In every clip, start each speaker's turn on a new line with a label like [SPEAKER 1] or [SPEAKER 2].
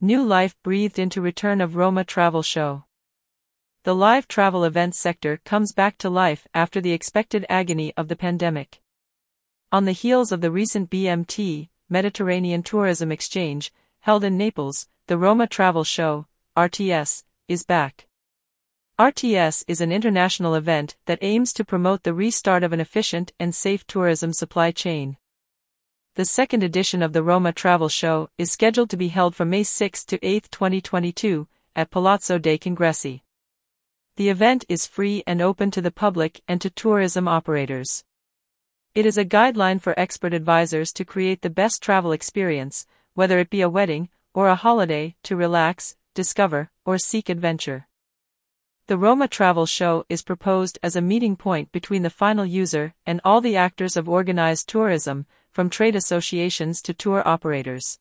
[SPEAKER 1] New life breathed into return of Roma Travel Show. The live travel events sector comes back to life after the expected agony of the pandemic. On the heels of the recent BMT, Mediterranean Tourism Exchange, held in Naples, the Roma Travel Show, RTS, is back. RTS is an international event that aims to promote the restart of an efficient and safe tourism supply chain. The second edition of the Roma Travel Show is scheduled to be held from May 6 to 8, 2022, at Palazzo dei Congressi. The event is free and open to the public and to tourism operators. It is a guideline for expert advisors to create the best travel experience, whether it be a wedding or a holiday, to relax, discover, or seek adventure. The Roma Travel Show is proposed as a meeting point between the final user and all the actors of organized tourism, from trade associations to tour operators.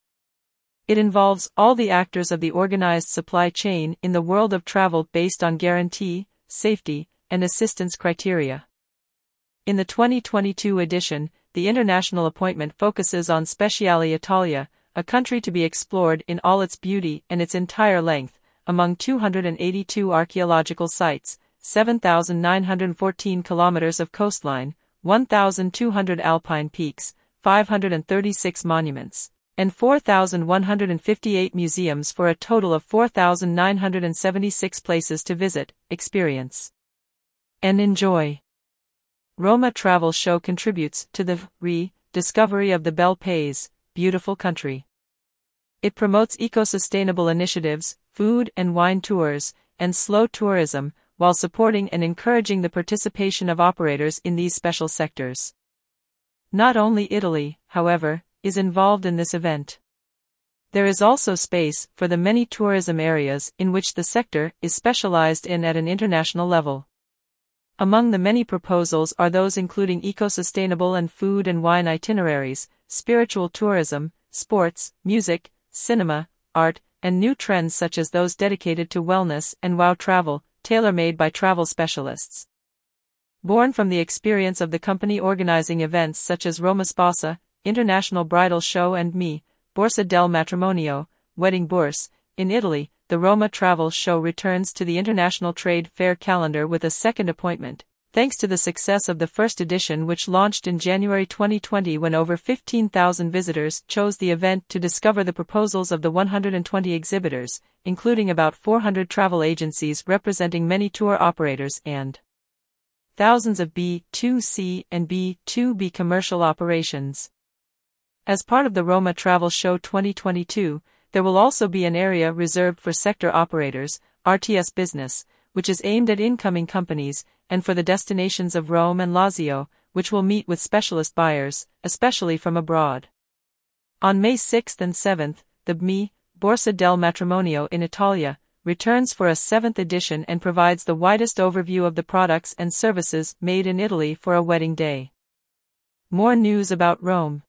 [SPEAKER 1] It involves all the actors of the organized supply chain in the world of travel based on guarantee, safety, and assistance criteria. In the 2022 edition, the international appointment focuses on Speciale Italia, a country to be explored in all its beauty and its entire length, among 282 archaeological sites, 7,914 kilometers of coastline, 1,200 alpine peaks, 536 monuments, and 4,158 museums for a total of 4,976 places to visit, experience, and enjoy. Roma Travel Show contributes to the re-discovery of the Bel Paese, beautiful country. It promotes eco-sustainable initiatives, food and wine tours, and slow tourism, while supporting and encouraging the participation of operators in these special sectors. Not only Italy, however, is involved in this event. There is also space for the many tourism areas in which the sector is specialized in at an international level. Among the many proposals are those including eco-sustainable and food and wine itineraries, spiritual tourism, sports, music, cinema, art, and new trends such as those dedicated to wellness and wow travel, tailor made by travel specialists. Born from the experience of the company organizing events such as Roma Sposa, International Bridal Show, and Me, Borsa del Matrimonio, Wedding Bourse, in Italy, the Roma Travel Show returns to the International Trade Fair calendar with a second appointment, thanks to the success of the first edition which launched in January 2020 when over 15,000 visitors chose the event to discover the proposals of the 120 exhibitors, including about 400 travel agencies representing many tour operators and thousands of B2C and B2B commercial operations. As part of the Roma Travel Show 2022, there will also be an area reserved for sector operators, RTS Business, which is aimed at incoming companies, and for the destinations of Rome and Lazio, which will meet with specialist buyers, especially from abroad. On May 6 and 7, the BMI, Borsa del Matrimonio in Italia, returns for a seventh edition and provides the widest overview of the products and services made in Italy for a wedding day. More news about Rome.